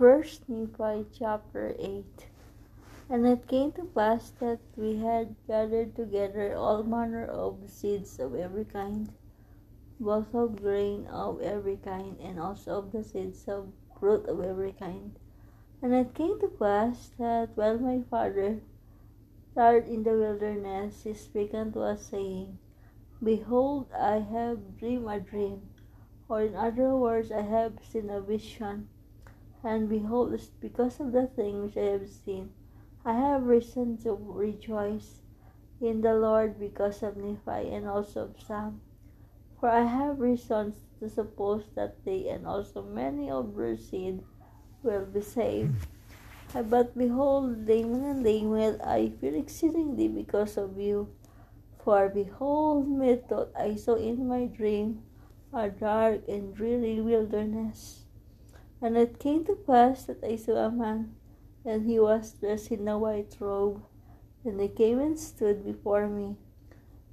First Nephi chapter 8 And it came to pass that we had gathered together all manner of seeds of every kind, both of grain of every kind, and also of the seeds of fruit of every kind. And it came to pass that while my father tarried in the wilderness, he spake unto us, saying, Behold, I have dreamed a dream, or in other words, I have seen a vision. And behold, because of the thing which I have seen, I have reason to rejoice in the Lord because of Nephi and also of Sam. For I have reasons to suppose that they and also many of their seed will be saved. Hmm. But behold, Laman and Lemuel, I fear exceedingly because of you. For behold, methought I saw in my dream a dark and dreary wilderness and it came to pass that I saw a man, and he was dressed in a white robe, and he came and stood before me.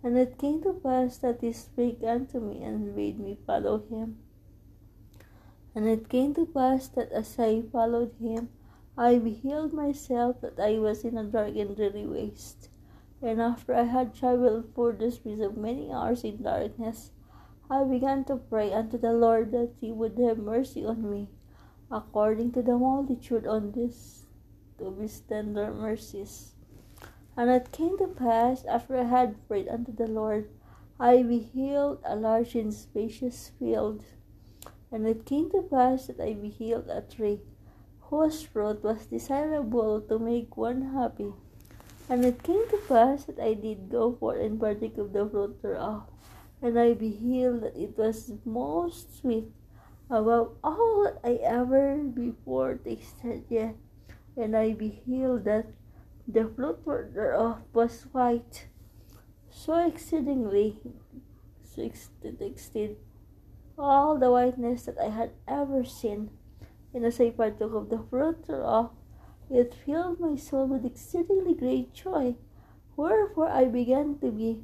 And it came to pass that he spake unto me, and bade me follow him. And it came to pass that as I followed him, I beheld myself that I was in a dark and dreary waste. And after I had travelled for the space of many hours in darkness, I began to pray unto the Lord that he would have mercy on me according to the multitude on this of his tender mercies. And it came to pass, after I had prayed unto the Lord, I beheld a large and spacious field. And it came to pass that I beheld a tree, whose fruit was desirable to make one happy. And it came to pass that I did go forth and partake of the fruit thereof. And I beheld that it was most sweet above all I ever before tasted and I beheld that the fruit thereof was white, so exceedingly, so exceeded all the whiteness that I had ever seen. And as I partook of the fruit thereof, it filled my soul with exceedingly great joy. Wherefore I began to be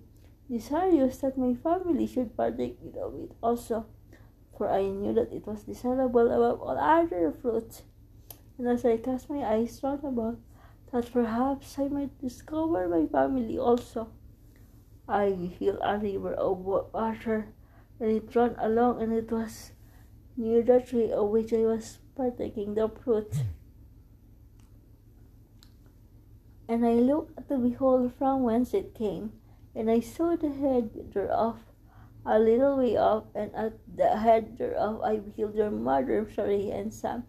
desirous that my family should partake of it also for I knew that it was desirable above all other fruits. And as I cast my eyes round about, that perhaps I might discover my family also, I beheld a river of water, and it ran along, and it was near the tree of which I was partaking the fruit. And I looked to behold from whence it came, and I saw the head thereof a little way off, and at the head thereof I beheld your mother, Sariah, and Sam,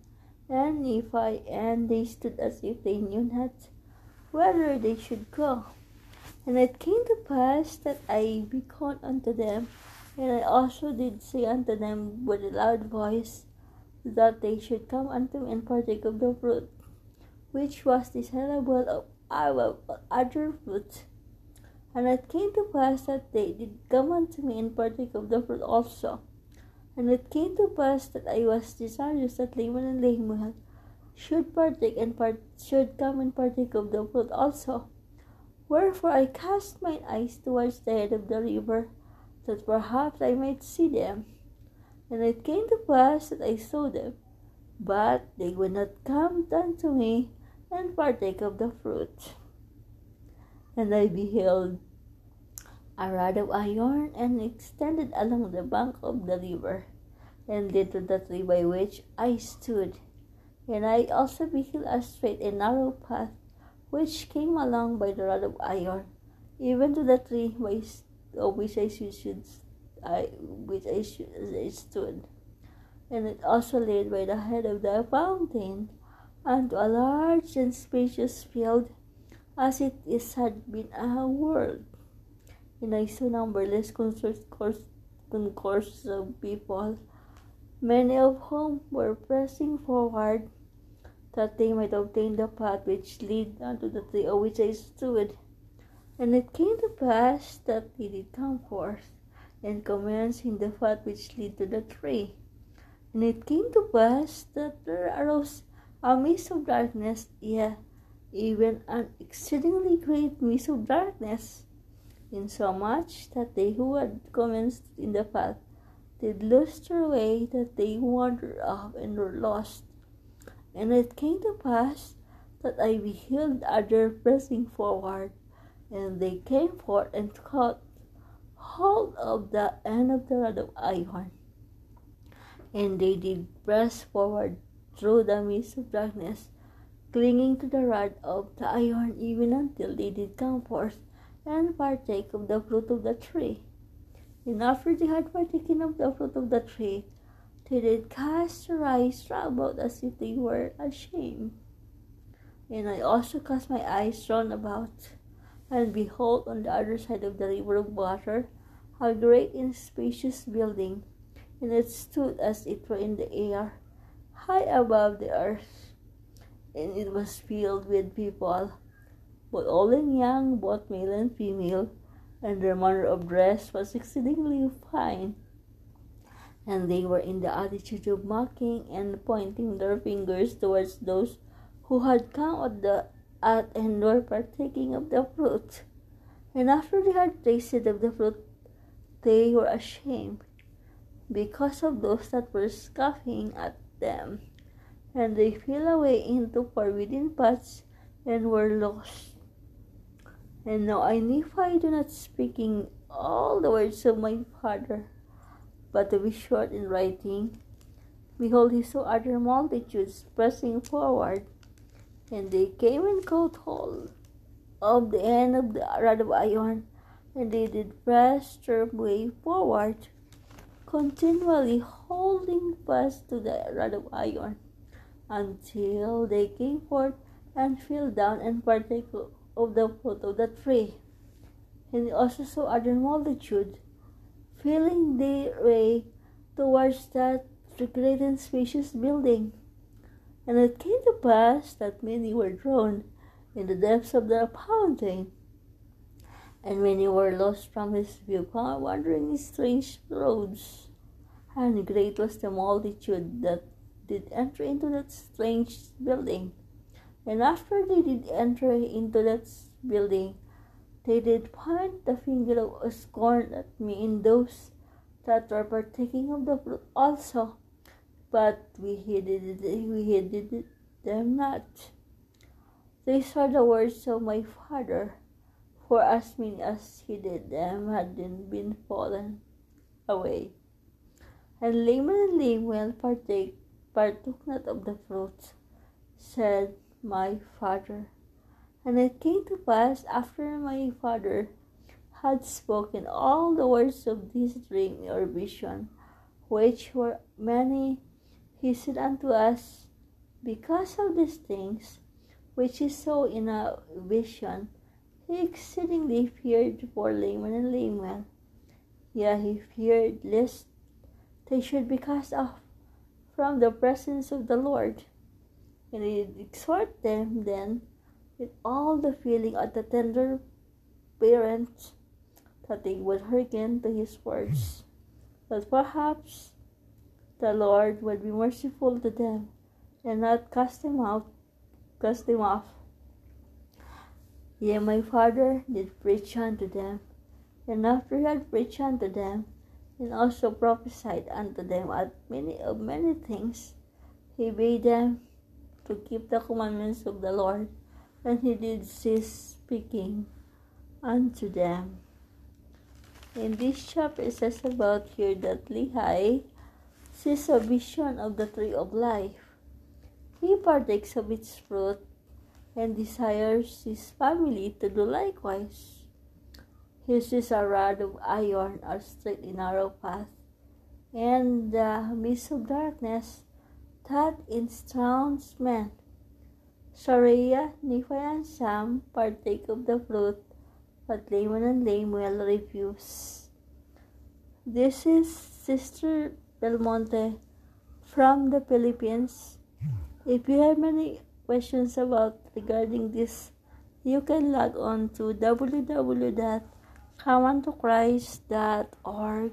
and Nephi, and they stood as if they knew not whether they should go. And it came to pass that I beckoned unto them, and I also did say unto them with a loud voice, that they should come unto me and partake of the fruit, which was desirable of our other fruits and it came to pass that they did come unto me and partake of the fruit also. And it came to pass that I was desirous that Laman and Lemuel should partake and part should come and partake of the fruit also. Wherefore I cast mine eyes towards the head of the river, that perhaps I might see them. And it came to pass that I saw them, but they would not come unto me and partake of the fruit and I beheld a rod of iron and extended along the bank of the river, and led to the tree by which I stood. And I also beheld a straight and narrow path which came along by the rod of iron, even to the tree by of which I should, I which I, should, I stood. And it also led by the head of the fountain unto a large and spacious field as it is had been a world. And I saw numberless concourses of people, many of whom were pressing forward that they might obtain the path which led unto the tree of which I stood. And it came to pass that they did come forth and commence in the path which led to the tree. And it came to pass that there arose a mist of darkness, yea, even an exceedingly great mist of darkness, insomuch that they who had commenced in the path did lose their way, that they wandered off and were lost. And it came to pass that I beheld others pressing forward, and they came forth and caught hold of the end of the rod of iron. And they did press forward through the midst of darkness, clinging to the rod of the iron, even until they did come forth and partake of the fruit of the tree. And after they had partaken of the fruit of the tree, they did cast their eyes round about as if they were ashamed. And I also cast my eyes round about, and behold, on the other side of the river of water, a great and spacious building, and it stood as it were in the air, high above the earth, and it was filled with people, both old and young, both male and female, and their manner of dress was exceedingly fine. And they were in the attitude of mocking and pointing their fingers towards those who had come at the at and were partaking of the fruit. And after they had tasted of the fruit, they were ashamed because of those that were scoffing at them. And they fell away into forbidden paths and were lost. And now I, Nephi, do not speaking all the words of my father, but to be short in writing. Behold, he saw other multitudes pressing forward, and they came and caught hold of the end of the rod of iron, and they did press their way forward, continually holding fast to the rod of iron, until they came forth and fell down and partake of the fruit of the tree. And he also saw other multitude, feeling their way towards that great and spacious building. And it came to pass that many were drowned in the depths of the fountain, and many were lost from his view, wandering in strange roads. And great was the multitude that did enter into that strange building. And after they did enter into that building, they did point the finger of scorn at me in those that were partaking of the fruit also but we heeded, we heeded them not. These saw the words of my father, for as many as heeded them had been fallen away. And Laman and Lemuel partake, partook not of the fruits, said my father. And it came to pass after my father had spoken all the words of this dream or vision, which were many he said unto us, Because of these things which he saw in a vision, he exceedingly feared for Laman and Lemuel. Yea, he feared lest they should be cast off from the presence of the Lord. And he exhort them then with all the feeling of the tender parent that they would hearken to his words. But perhaps the Lord would be merciful to them and not cast them out, cast them off. Yea, my father did preach unto them, and after he had preached unto them, and also prophesied unto them at many of many things, he bade them to keep the commandments of the Lord, and he did cease speaking unto them. In this chapter it says about here that Lehi sees a vision of the tree of life. He partakes of its fruit and desires his family to do likewise. He sees a rod of iron, a straight and narrow path, and the mist of darkness that ensnares men. Sariah, Nephi, and Sam partake of the fruit, but Laman and Lemuel refuse. This is Sister Belmonte from the Philippines. If you have many questions about regarding this, you can log on to www.comeuntochrist.org